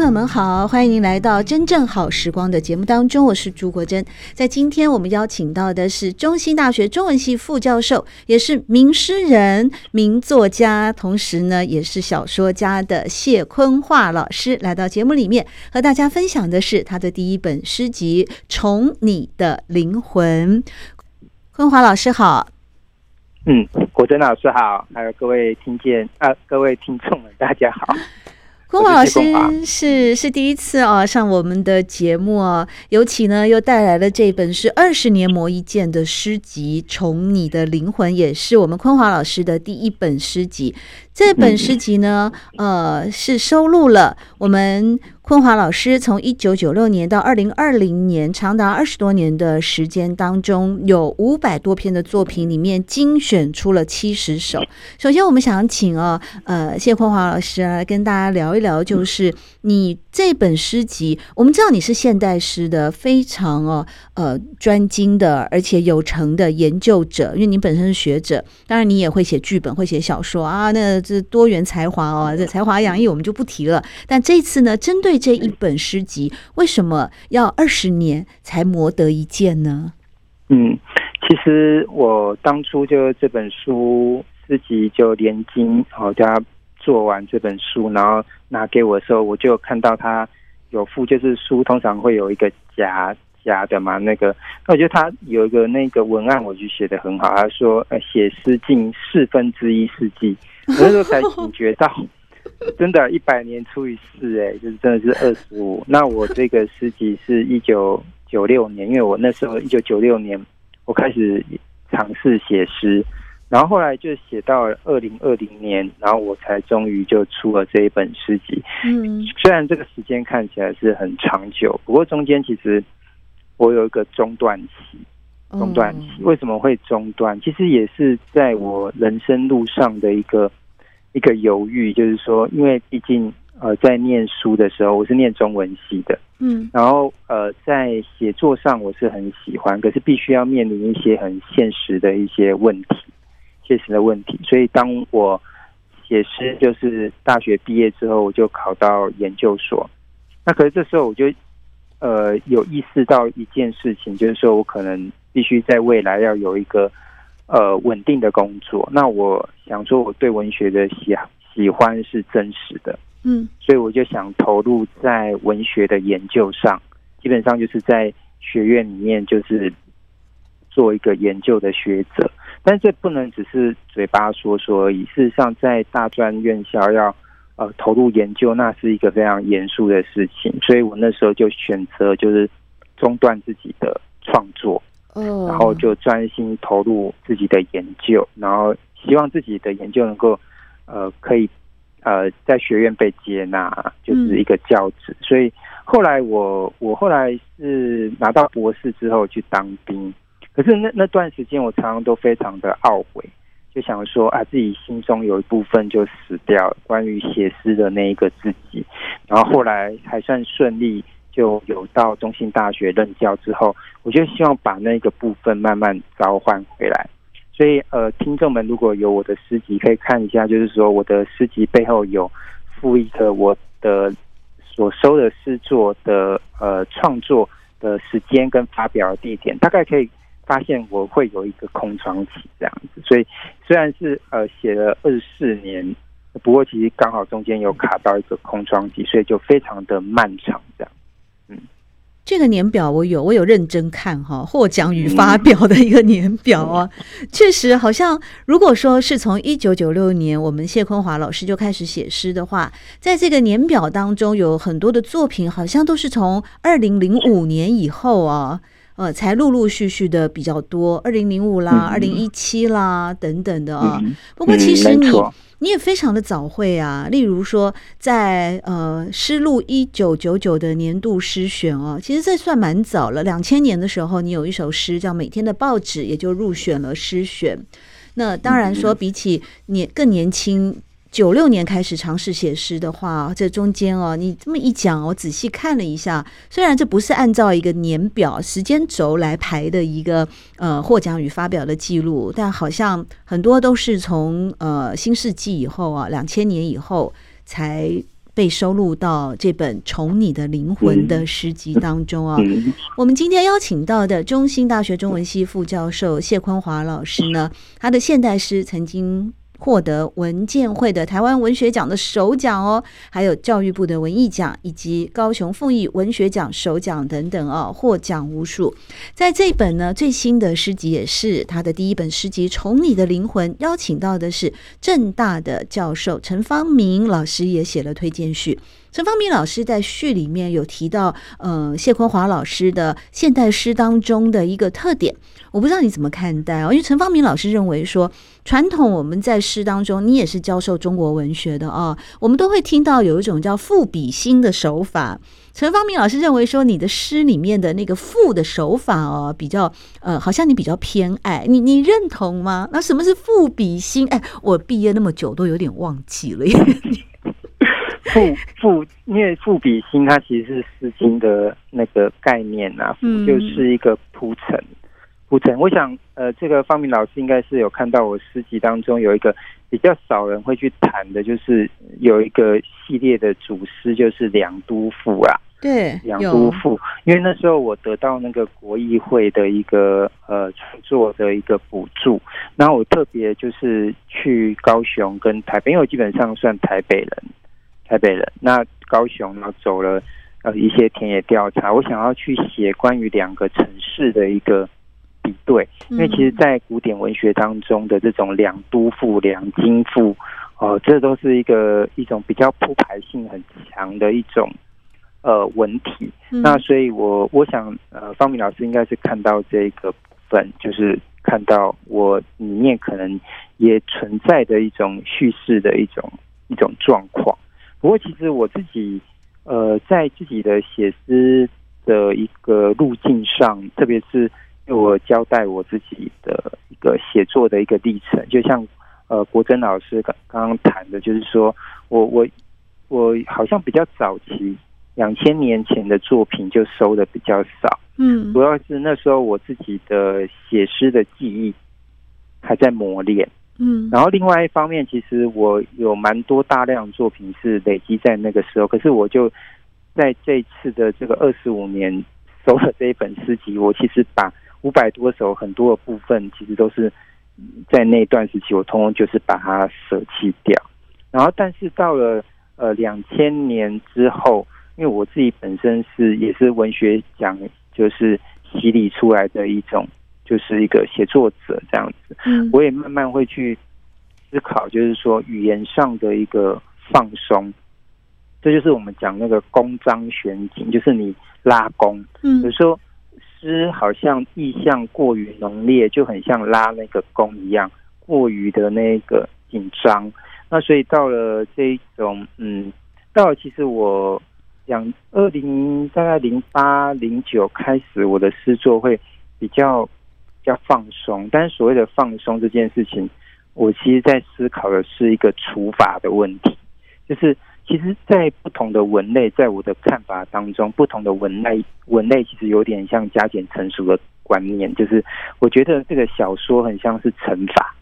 朋友们好，欢迎您来到《真正好时光》的节目当中，我是朱国珍。在今天我们邀请到的是中兴大学中文系副教授，也是名诗人、名作家，同时呢也是小说家的谢坤华老师，来到节目里面和大家分享的是他的第一本诗集《虫你的灵魂》。坤华老师好，嗯，国珍老师好，还有各位听见啊，各位听众们大家好。坤华老师是是第一次啊上我们的节目啊，尤其呢又带来了这本是二十年磨一剑的诗集《从你的灵魂》，也是我们坤华老师的第一本诗集。这本诗集呢，呃，是收录了我们。坤华老师从一九九六年到二零二零年，长达二十多年的时间当中，有五百多篇的作品里面精选出了七十首。首先，我们想请哦，呃，谢坤华老师来跟大家聊一聊，就是你这本诗集。我们知道你是现代诗的非常哦，呃，专精的而且有成的研究者，因为你本身是学者，当然你也会写剧本，会写小说啊，那这多元才华哦，这才华洋溢我们就不提了。但这次呢，针对这一本诗集，为什么要二十年才磨得一件呢？嗯，其实我当初就这本书诗集就连经好家做完这本书，然后拿给我的时候，我就看到他有附，就是书通常会有一个夹夹的嘛，那个，那我觉得他有一个那个文案，我就写得很好。他说，呃，写诗近四分之一世纪，我那时候才警觉到。真的，一百年除以四，哎，就是真的是二十五。那我这个诗集是一九九六年，因为我那时候一九九六年我开始尝试写诗，然后后来就写到二零二零年，然后我才终于就出了这一本诗集。嗯，虽然这个时间看起来是很长久，不过中间其实我有一个中断期。中断期为什么会中断？其实也是在我人生路上的一个。一个犹豫，就是说，因为毕竟呃，在念书的时候，我是念中文系的，嗯，然后呃，在写作上我是很喜欢，可是必须要面临一些很现实的一些问题，现实的问题。所以当我写诗，就是大学毕业之后，我就考到研究所。那可是这时候我就呃有意识到一件事情，就是说我可能必须在未来要有一个。呃，稳定的工作。那我想说，我对文学的喜喜欢是真实的，嗯，所以我就想投入在文学的研究上，基本上就是在学院里面就是做一个研究的学者。但这不能只是嘴巴说说而已。事实上，在大专院校要呃投入研究，那是一个非常严肃的事情。所以我那时候就选择就是中断自己的创作。然后就专心投入自己的研究，然后希望自己的研究能够，呃，可以，呃，在学院被接纳，就是一个教职。所以后来我，我后来是拿到博士之后去当兵，可是那那段时间我常常都非常的懊悔，就想说啊，自己心中有一部分就死掉了，关于写诗的那一个自己。然后后来还算顺利。就有到中兴大学任教之后，我就希望把那个部分慢慢召唤回来。所以，呃，听众们如果有我的诗集，可以看一下，就是说我的诗集背后有附一个我的所收的诗作的呃创作的时间跟发表的地点，大概可以发现我会有一个空窗期这样子。所以，虽然是呃写了二十四年，不过其实刚好中间有卡到一个空窗期，所以就非常的漫长这样。这个年表我有，我有认真看哈，获奖与发表的一个年表啊，确实好像如果说是从一九九六年我们谢坤华老师就开始写诗的话，在这个年表当中有很多的作品，好像都是从二零零五年以后啊，呃，才陆陆续续的比较多，二零零五啦，二零一七啦等等的啊。不过其实你你也非常的早会啊，例如说在呃诗路一九九九的年度诗选哦，其实这算蛮早了。两千年的时候，你有一首诗叫《每天的报纸》，也就入选了诗选。那当然说，比起年更年轻。九六年开始尝试写诗的话，这中间哦，你这么一讲，我仔细看了一下，虽然这不是按照一个年表时间轴来排的一个呃获奖与发表的记录，但好像很多都是从呃新世纪以后啊，两千年以后才被收录到这本《宠你的灵魂》的诗集当中啊。我们今天邀请到的中兴大学中文系副教授谢坤华老师呢，他的现代诗曾经。获得文建会的台湾文学奖的首奖哦，还有教育部的文艺奖以及高雄凤艺文学奖首奖等等哦，获奖无数。在这本呢最新的诗集也是他的第一本诗集《从你的灵魂》，邀请到的是政大的教授陈方明老师，也写了推荐序。陈方明老师在序里面有提到，呃，谢坤华老师的现代诗当中的一个特点，我不知道你怎么看待哦。因为陈方明老师认为说，传统我们在诗当中，你也是教授中国文学的啊，我们都会听到有一种叫赋比兴的手法。陈方明老师认为说，你的诗里面的那个赋的手法哦，比较呃，好像你比较偏爱你，你认同吗？那什么是赋比兴？哎，我毕业那么久都有点忘记了耶。赋赋，因为赋比兴，它其实是《诗经》的那个概念啊，赋就是一个铺陈，铺陈。我想，呃，这个方明老师应该是有看到我诗集当中有一个比较少人会去谈的，就是有一个系列的主诗，就是《两都赋》啊。对，《两都赋》，因为那时候我得到那个国议会的一个呃创作的一个补助，然后我特别就是去高雄跟台北，因为我基本上算台北人。台北人，那高雄呢，走了呃一些田野调查，我想要去写关于两个城市的一个比对，因为其实，在古典文学当中的这种两都赋、两京赋，哦、呃，这都是一个一种比较铺排性很强的一种呃文体。那所以我我想，呃，方明老师应该是看到这个部分，就是看到我里面可能也存在的一种叙事的一种一种状况。不过，其实我自己，呃，在自己的写诗的一个路径上，特别是我交代我自己的一个写作的一个历程，就像呃国珍老师刚刚刚谈的，就是说我我我好像比较早期两千年前的作品就收的比较少，嗯，主要是那时候我自己的写诗的技艺还在磨练。嗯，然后另外一方面，其实我有蛮多大量作品是累积在那个时候，可是我就在这次的这个二十五年收了这一本诗集，我其实把五百多首很多的部分，其实都是在那段时期，我通通就是把它舍弃掉。然后，但是到了呃两千年之后，因为我自己本身是也是文学奖就是洗礼出来的一种。就是一个写作者这样子，我也慢慢会去思考，就是说语言上的一个放松，这就是我们讲那个弓张弦紧，就是你拉弓。嗯，有时候诗好像意象过于浓烈，就很像拉那个弓一样，过于的那个紧张。那所以到了这一种，嗯，到了其实我讲二零大概零八零九开始，我的诗作会比较。要放松，但是所谓的放松这件事情，我其实在思考的是一个除法的问题。就是其实，在不同的文类，在我的看法当中，不同的文类文类其实有点像加减乘除的观念。就是我觉得这个小说很像是乘法，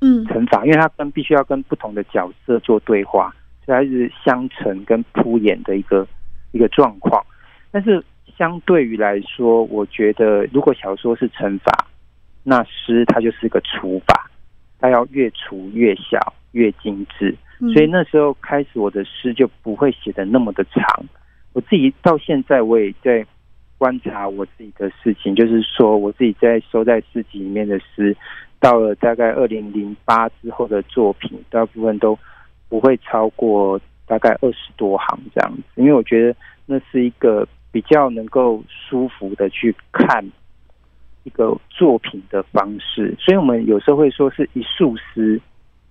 嗯，乘法，因为它跟必须要跟不同的角色做对话，所以它是相乘跟铺演的一个一个状况，但是。相对于来说，我觉得如果小说是乘法，那诗它就是一个除法，它要越除越小越精致。所以那时候开始，我的诗就不会写的那么的长。我自己到现在我也在观察我自己的事情，就是说我自己在收在诗集里面的诗，到了大概二零零八之后的作品，大部分都不会超过大概二十多行这样子，因为我觉得那是一个。比较能够舒服的去看一个作品的方式，所以我们有时候会说是一束诗，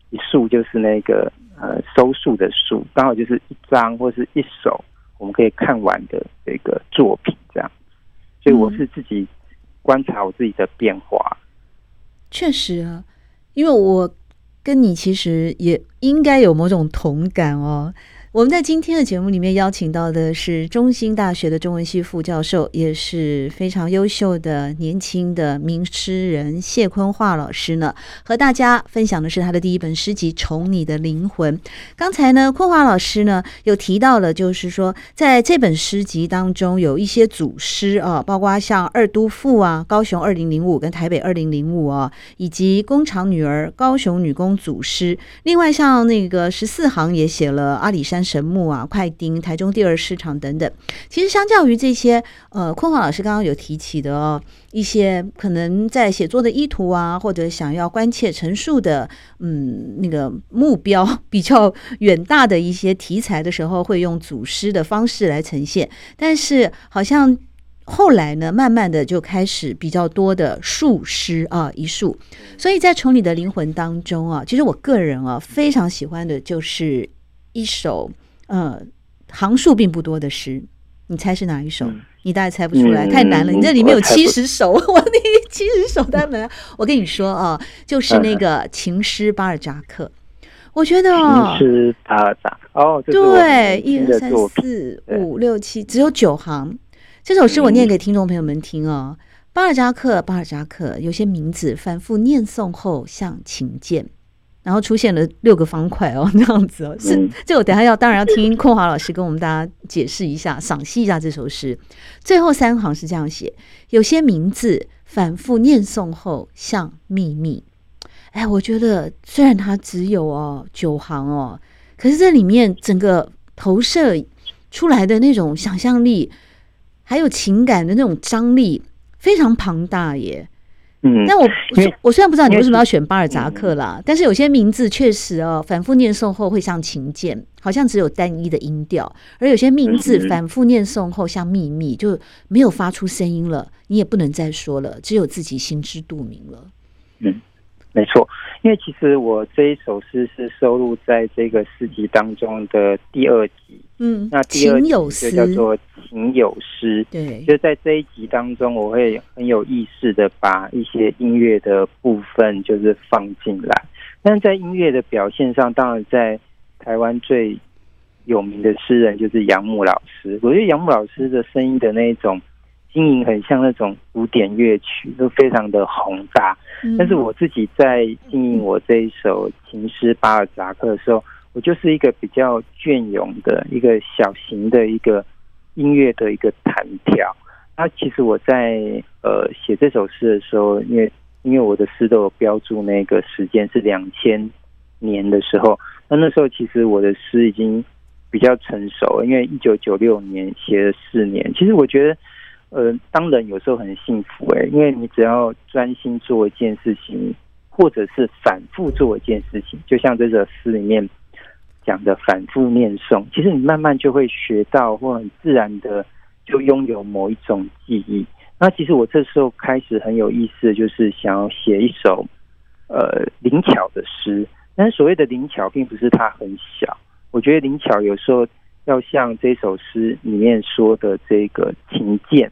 一束就是那个呃收束的束，刚好就是一张或是一首我们可以看完的这个作品这样。所以我是自己观察我自己的变化。确实啊，因为我跟你其实也应该有某种同感哦。我们在今天的节目里面邀请到的是中兴大学的中文系副教授，也是非常优秀的年轻的名诗人谢坤华老师呢，和大家分享的是他的第一本诗集《宠你的灵魂》。刚才呢，坤华老师呢有提到了，就是说在这本诗集当中有一些组诗啊，包括像二都赋啊、高雄二零零五跟台北二零零五啊，以及工厂女儿、高雄女工组诗。另外像那个十四行也写了阿里山。神木啊，快钉，台中第二市场等等。其实相较于这些，呃，坤华老师刚刚有提起的哦，一些可能在写作的意图啊，或者想要关切陈述的，嗯，那个目标 比较远大的一些题材的时候，会用组诗的方式来呈现。但是好像后来呢，慢慢的就开始比较多的束诗啊，一束。所以在《从你的灵魂》当中啊，其实我个人啊非常喜欢的就是。一首呃行数并不多的诗，你猜是哪一首？嗯、你大概猜不出来，嗯、太难了。你这里面有七十首，我那七十首单门，我跟你说啊，就是那个情诗巴尔扎克。我觉得哦，情诗巴尔扎克哦，对，一二三四五六七，只有九行。这首诗我念给听众朋友们听哦。巴尔扎克，巴尔扎克，有些名字反复念诵后像琴键。然后出现了六个方块哦，那样子哦，是这我等下要当然要听坤华老师跟我们大家解释一下，赏析一下这首诗。最后三行是这样写：有些名字反复念诵后像秘密。哎，我觉得虽然它只有哦九行哦，可是这里面整个投射出来的那种想象力，还有情感的那种张力非常庞大耶。嗯，但我我虽然不知道你为什么要选巴尔扎克啦，但是有些名字确实哦，反复念诵后会像琴键，好像只有单一的音调；而有些名字反复念诵后像秘密，就没有发出声音了，你也不能再说了，只有自己心知肚明了。嗯。没错，因为其实我这一首诗是收录在这个诗集当中的第二集，嗯，那第二集就叫做情有诗，对，就在这一集当中，我会很有意识的把一些音乐的部分就是放进来，但是在音乐的表现上，当然在台湾最有名的诗人就是杨牧老师，我觉得杨牧老师的声音的那一种。经营很像那种古典乐曲，都非常的宏大。但是我自己在经营我这一首情诗巴尔扎克的时候，我就是一个比较隽永的一个小型的一个音乐的一个弹跳。那其实我在呃写这首诗的时候，因为因为我的诗都有标注那个时间是两千年的时候，那那时候其实我的诗已经比较成熟，因为一九九六年写了四年。其实我觉得。呃，当人有时候很幸福哎，因为你只要专心做一件事情，或者是反复做一件事情，就像这首诗里面讲的反复念诵，其实你慢慢就会学到，或很自然的就拥有某一种记忆。那其实我这时候开始很有意思，就是想要写一首呃灵巧的诗。但是所谓的灵巧，并不是它很小，我觉得灵巧有时候要像这首诗里面说的这个琴键。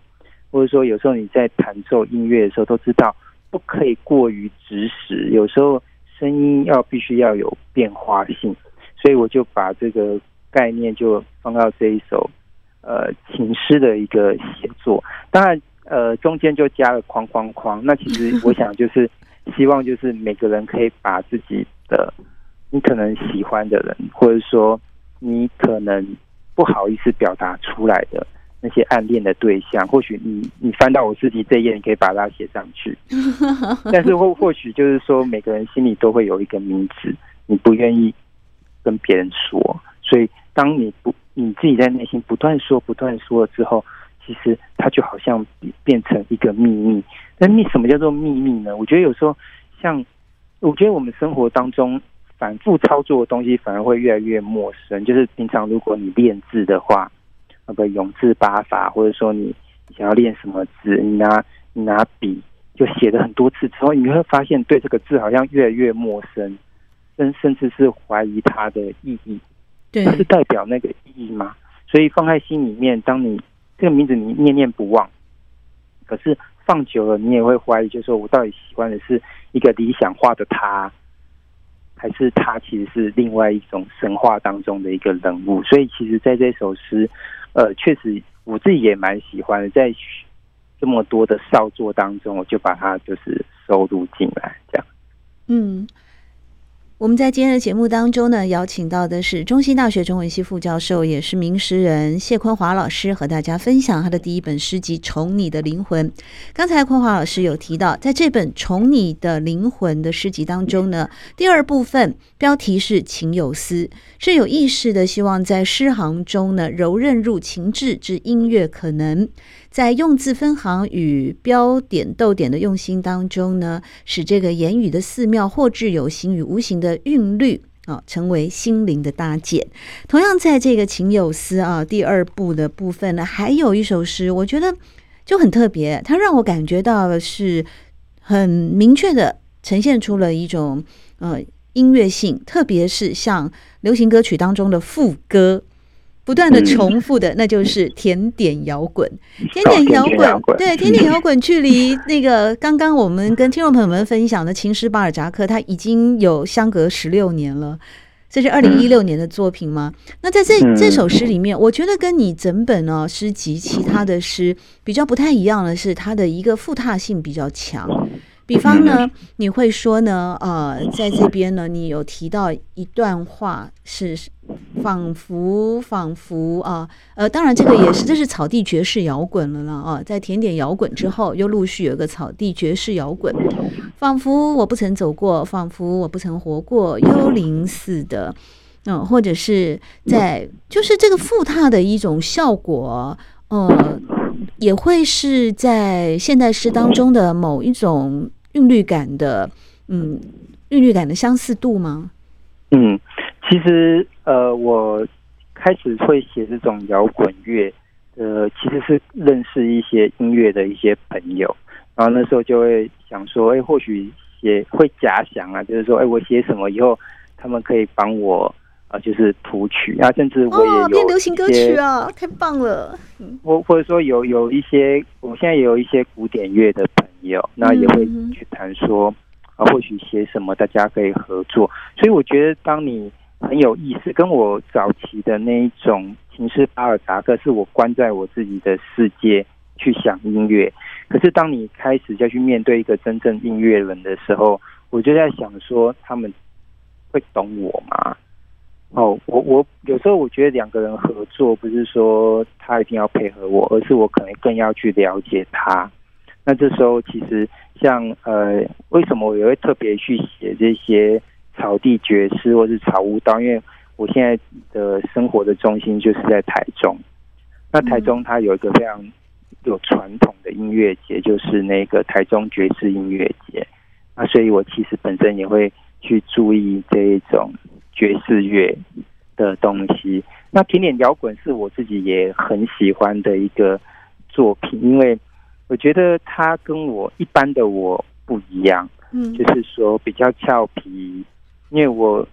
或者说，有时候你在弹奏音乐的时候，都知道不可以过于直实。有时候声音要必须要有变化性，所以我就把这个概念就放到这一首呃情诗的一个写作。当然，呃，中间就加了框框框。那其实我想就是希望就是每个人可以把自己的你可能喜欢的人，或者说你可能不好意思表达出来的。那些暗恋的对象，或许你你翻到我自己这页，你可以把它写上去。但是或或许就是说，每个人心里都会有一个名字，你不愿意跟别人说。所以，当你不你自己在内心不断说、不断说了之后，其实它就好像变成一个秘密。那秘什么叫做秘密呢？我觉得有时候，像我觉得我们生活当中反复操作的东西，反而会越来越陌生。就是平常如果你练字的话。那个永字八法，或者说你想要练什么字，你拿你拿笔就写了很多次之后，你会发现对这个字好像越来越陌生。甚甚至是怀疑它的意义，对，它是代表那个意义吗？所以放在心里面，当你这个名字你念念不忘，可是放久了，你也会怀疑，就是说我到底喜欢的是一个理想化的他，还是他其实是另外一种神话当中的一个人物？所以其实，在这首诗，呃，确实我自己也蛮喜欢的，在这么多的少作当中，我就把它就是收录进来，这样。嗯。我们在今天的节目当中呢，邀请到的是中兴大学中文系副教授，也是名诗人谢坤华老师，和大家分享他的第一本诗集《宠你的灵魂》。刚才坤华老师有提到，在这本《宠你的灵魂》的诗集当中呢，第二部分标题是“情有思”，是有意识的，希望在诗行中呢，柔韧入情志之音乐可能。在用字分行与标点逗点的用心当中呢，使这个言语的寺庙或致有形与无形的韵律啊，成为心灵的搭建。同样，在这个情有思啊第二部的部分呢，还有一首诗，我觉得就很特别，它让我感觉到的是很明确的呈现出了一种呃音乐性，特别是像流行歌曲当中的副歌。不断的重复的，那就是甜点摇滚。甜点摇滚，对，甜点摇滚，距离那个刚刚我们跟听众朋友们分享的《情诗巴尔扎克》，它已经有相隔十六年了。这是二零一六年的作品吗？那在这这首诗里面，我觉得跟你整本呢诗集其他的诗比较不太一样的是，它的一个复踏性比较强。比方呢，你会说呢，呃，在这边呢，你有提到一段话是仿佛仿佛啊，呃，当然这个也是，这是草地爵士摇滚了了啊，在甜点摇滚之后，又陆续有个草地爵士摇滚，仿佛我不曾走过，仿佛我不曾活过，幽灵似的，嗯、呃，或者是在就是这个复踏的一种效果，呃。也会是在现代诗当中的某一种韵律感的，嗯，韵律感的相似度吗？嗯，其实呃，我开始会写这种摇滚乐，呃，其实是认识一些音乐的一些朋友，然后那时候就会想说，哎，或许写会假想啊，就是说，哎，我写什么以后，他们可以帮我。啊，就是谱曲啊，甚至我也有变流行歌曲啊，太棒了！或或者说有有一些，我现在也有一些古典乐的朋友，那也会去谈说啊，或许写什么大家可以合作。所以我觉得，当你很有意思，跟我早期的那一种情诗巴尔扎克，是我关在我自己的世界去想音乐。可是当你开始要去面对一个真正音乐人的时候，我就在想说，他们会懂我吗？哦，我我有时候我觉得两个人合作不是说他一定要配合我，而是我可能更要去了解他。那这时候其实像呃，为什么我也会特别去写这些草地爵士或是草屋道？因为我现在的生活的中心就是在台中。那台中它有一个非常有传统的音乐节，就是那个台中爵士音乐节。那所以我其实本身也会去注意这一种。爵士乐的东西，那甜点摇滚是我自己也很喜欢的一个作品，因为我觉得它跟我一般的我不一样，嗯，就是说比较俏皮，因为我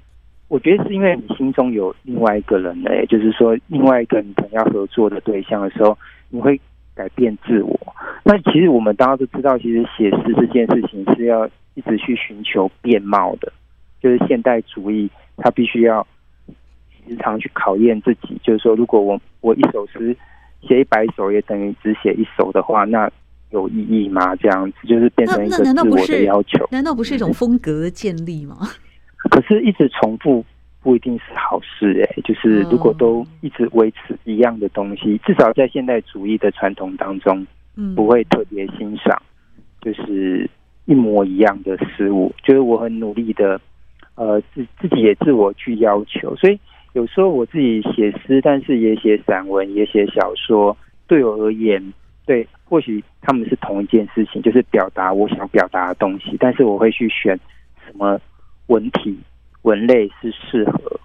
我觉得是因为你心中有另外一个人嘞，就是说另外一个你可能要合作的对象的时候，你会改变自我。那其实我们大家都知道，其实写诗这件事情是要一直去寻求变貌的，就是现代主义。他必须要时常去考验自己，就是说，如果我我一首诗写一百首，也等于只写一首的话，那有意义吗？这样子就是变成一个自我的要求。难道不是一种风格的建立吗？可是，一直重复不一定是好事哎。就是如果都一直维持一样的东西，至少在现代主义的传统当中，不会特别欣赏，就是一模一样的事物。就是我很努力的。呃，自自己也自我去要求，所以有时候我自己写诗，但是也写散文，也写小说。对我而言，对，或许他们是同一件事情，就是表达我想表达的东西。但是我会去选什么文体、文类是适合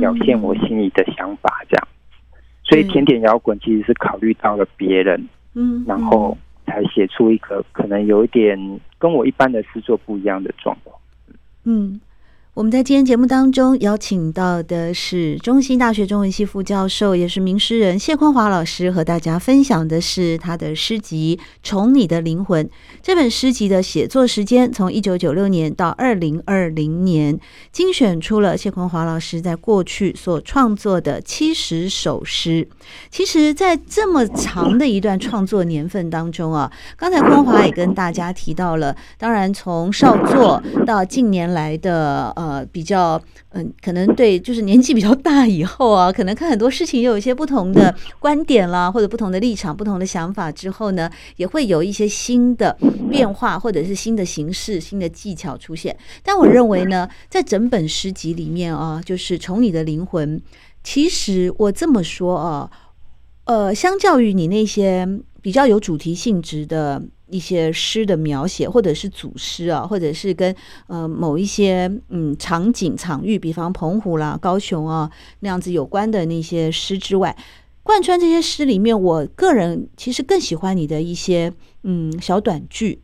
表现我心里的想法，这样。所以甜点摇滚其实是考虑到了别人，嗯，然后才写出一个可能有一点跟我一般的诗作不一样的状况，嗯。我们在今天节目当中邀请到的是中兴大学中文系副教授，也是名诗人谢坤华老师，和大家分享的是他的诗集《宠你的灵魂》。这本诗集的写作时间从一九九六年到二零二零年，精选出了谢坤华老师在过去所创作的七十首诗。其实，在这么长的一段创作年份当中啊，刚才坤华也跟大家提到了，当然从少作到近年来的呃。呃，比较嗯，可能对，就是年纪比较大以后啊，可能看很多事情有一些不同的观点啦，或者不同的立场、不同的想法之后呢，也会有一些新的变化，或者是新的形式、新的技巧出现。但我认为呢，在整本诗集里面啊，就是从你的灵魂，其实我这么说啊，呃，相较于你那些比较有主题性质的。一些诗的描写，或者是组诗啊，或者是跟呃某一些嗯场景场域，比方澎湖啦、高雄啊那样子有关的那些诗之外，贯穿这些诗里面，我个人其实更喜欢你的一些嗯小短句，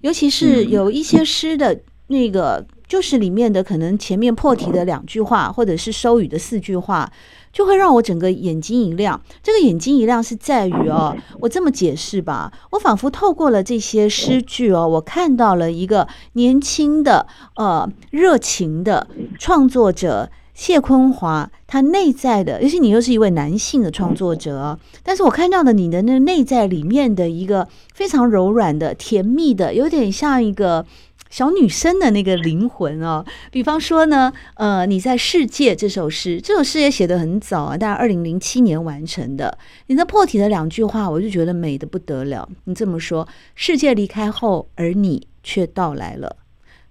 尤其是有一些诗的那个，就是里面的可能前面破题的两句话，或者是收语的四句话。就会让我整个眼睛一亮。这个眼睛一亮是在于哦，我这么解释吧，我仿佛透过了这些诗句哦，我看到了一个年轻的呃热情的创作者谢坤华，他内在的，尤其你又是一位男性的创作者，但是我看到了你的那内在里面的一个非常柔软的、甜蜜的，有点像一个。小女生的那个灵魂哦，比方说呢，呃，你在《世界》这首诗，这首诗也写得很早啊，大概二零零七年完成的。你那破题的两句话，我就觉得美得不得了。你这么说，世界离开后，而你却到来了，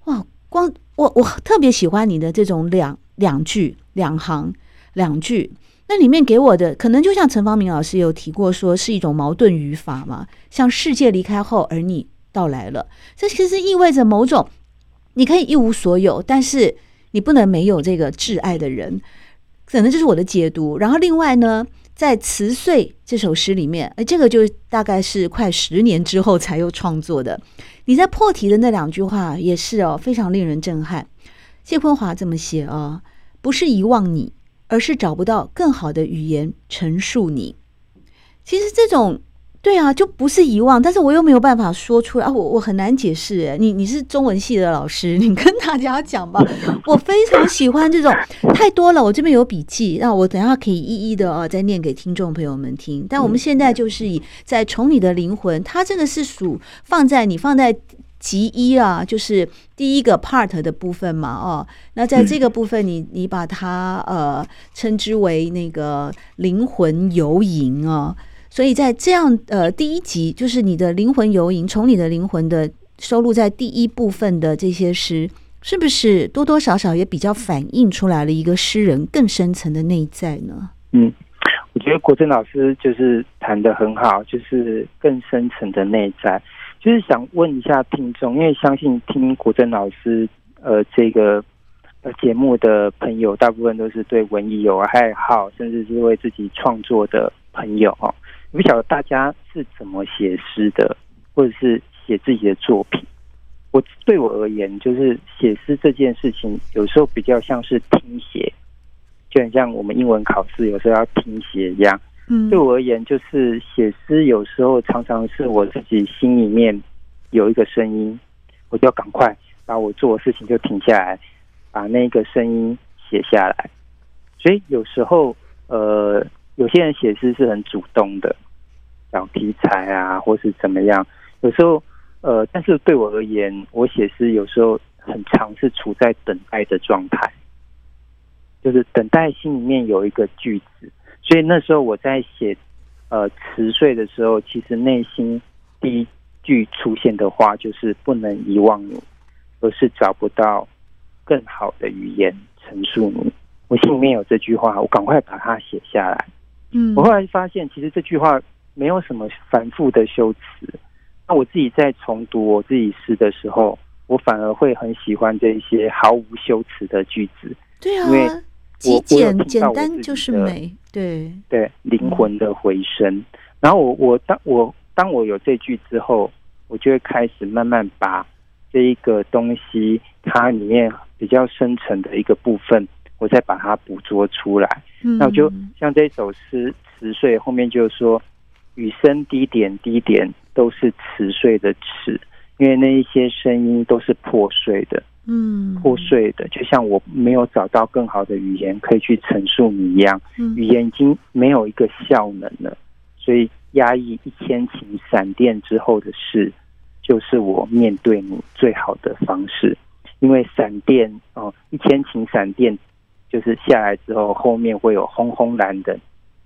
哇！光我我特别喜欢你的这种两两句两行两句，那里面给我的可能就像陈方明老师有提过，说是一种矛盾语法嘛，像世界离开后，而你。到来了，这其实意味着某种，你可以一无所有，但是你不能没有这个挚爱的人，可能这是我的解读。然后另外呢，在《辞岁》这首诗里面，哎，这个就大概是快十年之后才又创作的。你在破题的那两句话也是哦，非常令人震撼。谢坤华这么写哦，不是遗忘你，而是找不到更好的语言陈述你。其实这种。对啊，就不是遗忘，但是我又没有办法说出来啊，我我很难解释。哎，你你是中文系的老师，你跟大家讲吧。我非常喜欢这种，太多了，我这边有笔记，那我等下可以一一的啊再念给听众朋友们听。但我们现在就是以在从你的灵魂，它这个是属放在你放在集一啊，就是第一个 part 的部分嘛，哦，那在这个部分你，你你把它呃称之为那个灵魂游吟啊。所以在这样呃第一集，就是你的灵魂游吟，从你的灵魂的收录在第一部分的这些诗，是不是多多少少也比较反映出来了一个诗人更深层的内在呢？嗯，我觉得国珍老师就是谈得很好，就是更深层的内在，就是想问一下听众，因为相信听国珍老师呃这个呃节目的朋友，大部分都是对文艺有爱好，甚至是为自己创作的朋友哦。不晓得大家是怎么写诗的，或者是写自己的作品。我对我而言，就是写诗这件事情，有时候比较像是听写，就很像我们英文考试有时候要听写一样。嗯，对我而言，就是写诗有时候常常是我自己心里面有一个声音，我就要赶快把我做的事情就停下来，把那个声音写下来。所以有时候，呃，有些人写诗是很主动的。找题材啊，或是怎么样？有时候，呃，但是对我而言，我写诗有时候很常是处在等待的状态，就是等待心里面有一个句子。所以那时候我在写呃辞岁的时候，其实内心第一句出现的话就是不能遗忘你，而是找不到更好的语言陈述你。我心里面有这句话，我赶快把它写下来。嗯，我后来发现，其实这句话。没有什么反复的修辞，那我自己在重读我自己诗的时候，我反而会很喜欢这些毫无修辞的句子。对啊，因为极简简单就是美。对对，灵魂的回声。嗯、然后我我当我当我有这句之后，我就会开始慢慢把这一个东西，它里面比较深层的一个部分，我再把它捕捉出来。嗯、那我就像这首诗词碎后面就是说，雨声低点低点都是瓷碎的瓷，因为那一些声音都是破碎的，嗯，破碎的，就像我没有找到更好的语言可以去陈述你一样，语言已经没有一个效能了，所以压抑一千顷闪电之后的事，就是我面对你最好的方式。因为闪电哦，一千顷闪电就是下来之后，后面会有轰轰然的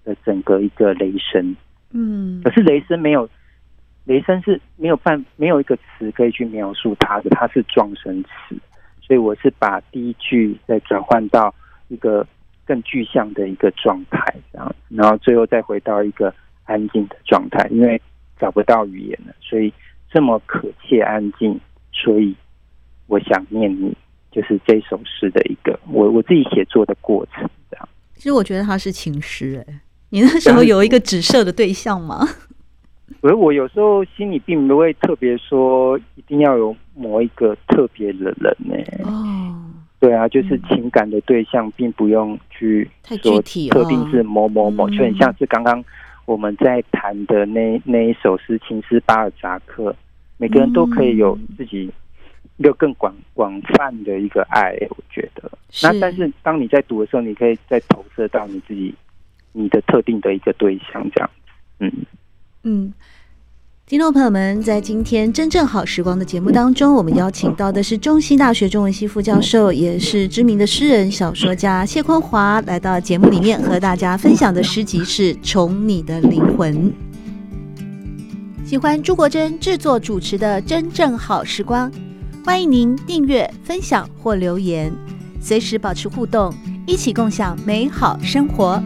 的整个一个雷声，嗯，可是雷声没有，雷声是没有办没有一个词可以去描述它的，它是状声词，所以我是把第一句再转换到一个更具象的一个状态，这样，然后最后再回到一个安静的状态，因为找不到语言了，所以这么可切安静，所以。我想念你，就是这首诗的一个我我自己写作的过程，这样。其实我觉得它是情诗，哎，你那时候有一个指涉的对象吗？而我有时候心里并不会特别说一定要有某一个特别的人呢。哦，对啊，就是情感的对象，并不用去说特定是某某某，就很像是刚刚我们在谈的那那一首诗《情诗巴尔扎克》，每个人都可以有自己。一个更广广泛的一个爱，我觉得。那但是当你在读的时候，你可以再投射到你自己，你的特定的一个对象，这样。嗯嗯，听众朋友们，在今天真正好时光的节目当中，我们邀请到的是中西大学中文系副教授，也是知名的诗人、小说家谢坤华，来到节目里面和大家分享的诗集是《宠你的灵魂》。喜欢朱国珍制作主持的《真正好时光》。欢迎您订阅、分享或留言，随时保持互动，一起共享美好生活。